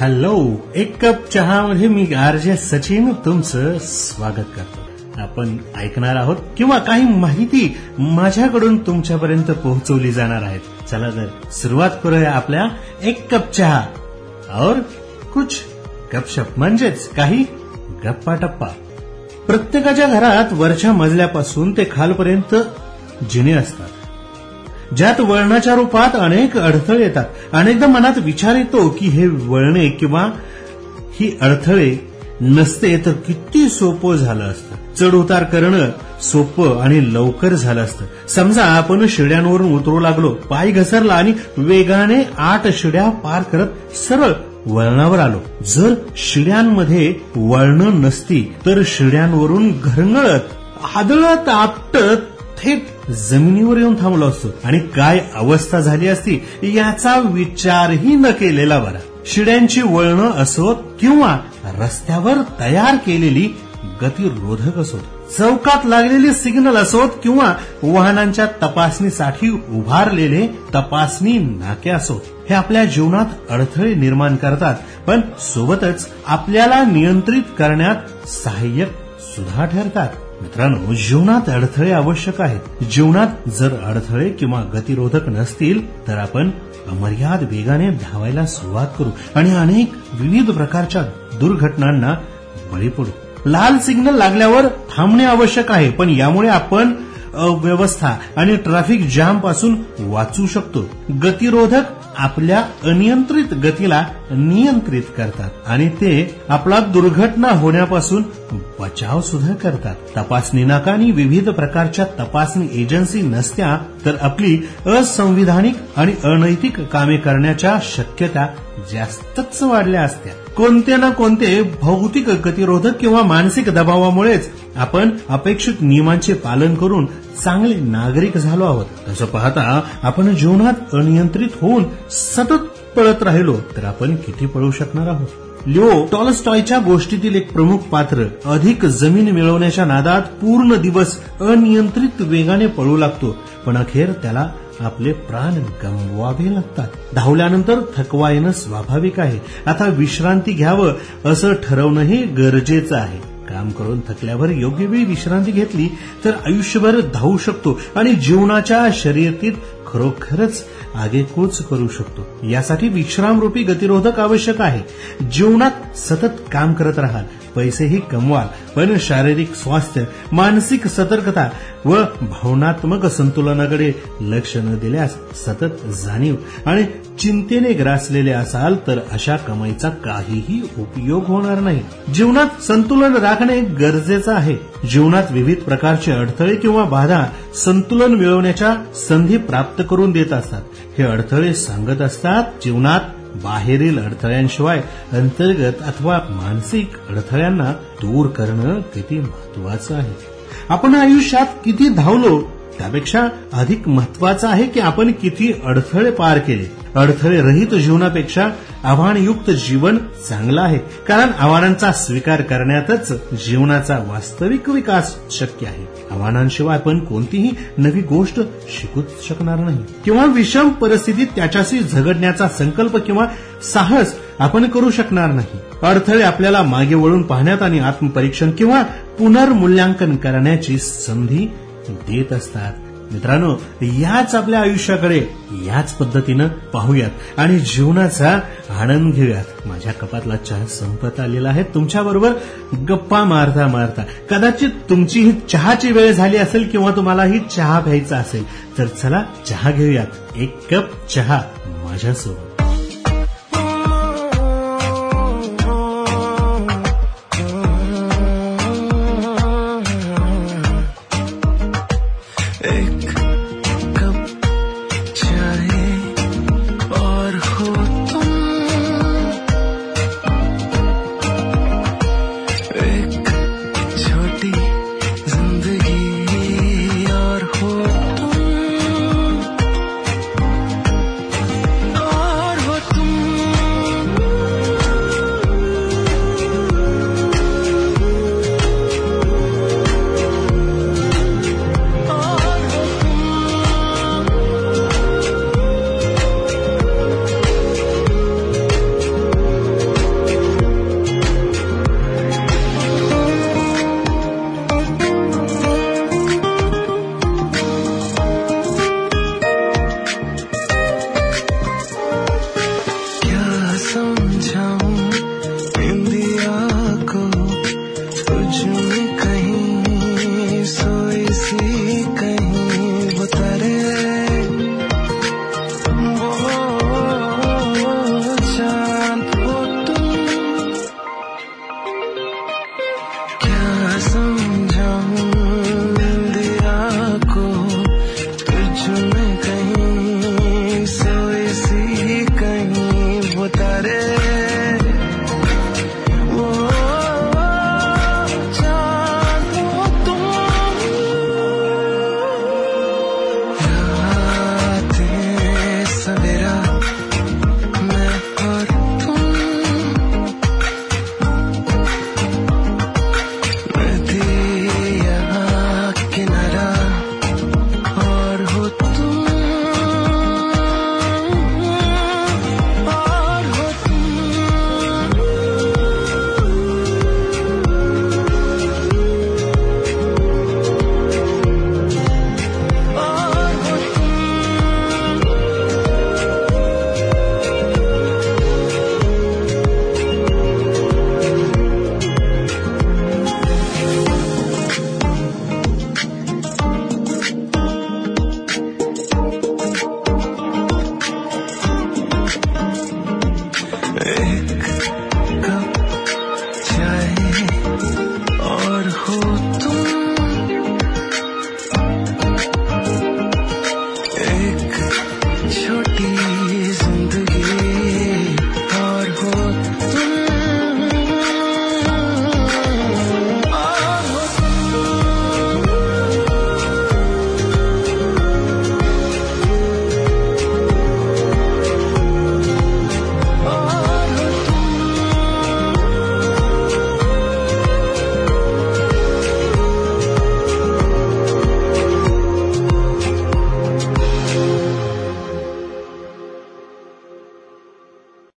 Hello एक cup चहामध्ये मी RJ Sachin तुमचं स्वागत करतो. आपण ऐकणार आहोत किंवा काही माहिती माझ्याकडून तुमच्यापर्यंत पोहोचवली जाणार आहेत चला तर सुरुवात करूया आपल्या एक कप चहा. और कुछ गपशप म्हणजेच काही गप्पा टप्पा. प्रत्येकाच्या घरात वरच्या मजल्यापासून ते खालपर्यंत जिने असतात. ज्यात वळणाच्या रूपात अनेक अडथळे येतात. अनेकदा मनात विचार येतो की हे वळणे किंवा ही अडथळे नसते तर किती सोपं झालं असतं. चढ उतार करणं सोपं आणि लवकर झालं असतं. समजा आपण शिड्यांवरून उतरू लागलो पाय घसरला आणि वेगाने आठ शिड्या पार करत सरळ वळणावर आलो. जर शिड्यांमध्ये वळणं नसती तर शिड्यांवरून घरंगळत आदळत आपटत थेट जमिनीवर येऊन थांबलो असतो. आणि काय अवस्था झाली असती याचा विचारही न केलेला बरा. शिड्यांची वळणं असोत किंवा रस्त्यावर तयार केलेली गतिरोधक असोत चौकात लागलेले सिग्नल असोत किंवा वाहनांच्या तपासणीसाठी उभारलेले तपासणी नाके असोत हे आपल्या जीवनात अडथळे निर्माण करतात. पण सोबतच आपल्याला नियंत्रित करण्यात सहाय्यक सुद्धा ठरतात. मित्रांनो जीवनात अडथळे आवश्यक आहेत. जीवनात जर अडथळे किंवा गतिरोधक नसतील तर आपण अमर्याद वेगाने धावायला सुरुवात करू आणि अनेक विविध प्रकारच्या दुर्घटनांना बळी पडू. लाल सिग्नल लागल्यावर थांबणे आवश्यक आहे पण यामुळे आपण अव्यवस्था आणि ट्रॅफिक जामपासून वाचू शकतो. गतिरोधक आपल्या अनियंत्रित गतीला नियंत्रित करतात आणि ते आपला दुर्घटना होण्यापासून बचाव सुद्धा करतात. तपासणी नाका आणि विविध प्रकारच्या तपासणी एजन्सी नसत्या तर आपली असंविधानिक आणि अनैतिक कामे करण्याच्या शक्यता जास्तच वाढल्या असत्या. कोणते ना कोणते भौतिक गतिरोधक किंवा मानसिक दबावामुळेच आपण अपेक्षित नियमांचे पालन करून चांगले नागरिक झालो आहोत. तसं पाहता आपण जीवनात अनियंत्रित होऊन सतत पळत राहिलो तर आपण किती पळू शकणार आहोत? लिओ टॉलस्टॉयच्या गोष्टीतील एक प्रमुख पात्र अधिक जमीन मिळवण्याच्या नादात पूर्ण दिवस अनियंत्रित वेगाने पळू लागतो. पण अखेर त्याला आपले प्राण गमवावे लागतात. धावल्यानंतर थकवा येणं स्वाभाविक आहे. आता विश्रांती घ्यावं असं ठरवणंही गरजेचं आहे. काम करून थकल्यावर योग्य वेळी विश्रांती घेतली तर आयुष्यभर धावू शकतो आणि जीवनाच्या शर्यतीत खरोखरच आगेकूच करू शकतो. यासाठी विश्रामरूपी गतिरोधक आवश्यक आहे. जीवनात सतत काम करत राहाल. पैसेही कमवाल. पण शारीरिक स्वास्थ्य मानसिक सतर्कता व भावनात्मक संतुलनाकडे लक्ष न दिल्यास सतत जाणीव आणि चिंतेने ग्रासलेले असाल तर अशा कमाईचा काहीही उपयोग होणार नाही. जीवनात संतुलन राखणे गरजेचं आहे. जीवनात विविध प्रकारचे अडथळे किंवा बाधा संतुलन मिळवण्याच्या संधी प्राप्त करून देत असतात. हे अडथळे सांगत असतात जीवनात बाहेरील अडथळ्यांशिवाय अंतर्गत अथवा मानसिक अडथळ्यांना दूर करणं किती महत्वाचं आहे. आपण आयुष्यात किती धावलो त्यापेक्षा अधिक महत्वाचं आहे की आपण किती अडथळे पार केले. अडथळे रहित जीवनापेक्षा आव्हानयुक्त जीवन चांगलं आहे. कारण आव्हानांचा स्वीकार करण्यातच जीवनाचा वास्तविक विकास शक्य आहे. आव्हानांशिवाय आपण कोणतीही नवी गोष्ट शिकूच शकणार नाही. किंवा विषम परिस्थितीत त्याच्याशी झगडण्याचा संकल्प किंवा साहस आपण करू शकणार नाही. अडथळे आपल्याला मागे वळून पाहण्यात आणि आत्मपरीक्षण किंवा पुनर्मूल्यांकन करण्याची संधी देत असतात. मित्रांनो याच आपल्या आयुष्याकडे याच पद्धतीनं पाहूयात आणि जीवनाचा आनंद घेऊयात. माझ्या कपातला चहा संपत आलेला आहे. तुमच्याबरोबर गप्पा मारता मारता. कदाचित तुमची ही चहाची वेळ झाली असेल किंवा तुम्हाला ही चहा प्यायचा असेल. तर चला चहा घेऊयात. एक कप चहा माझ्यासोबत. hold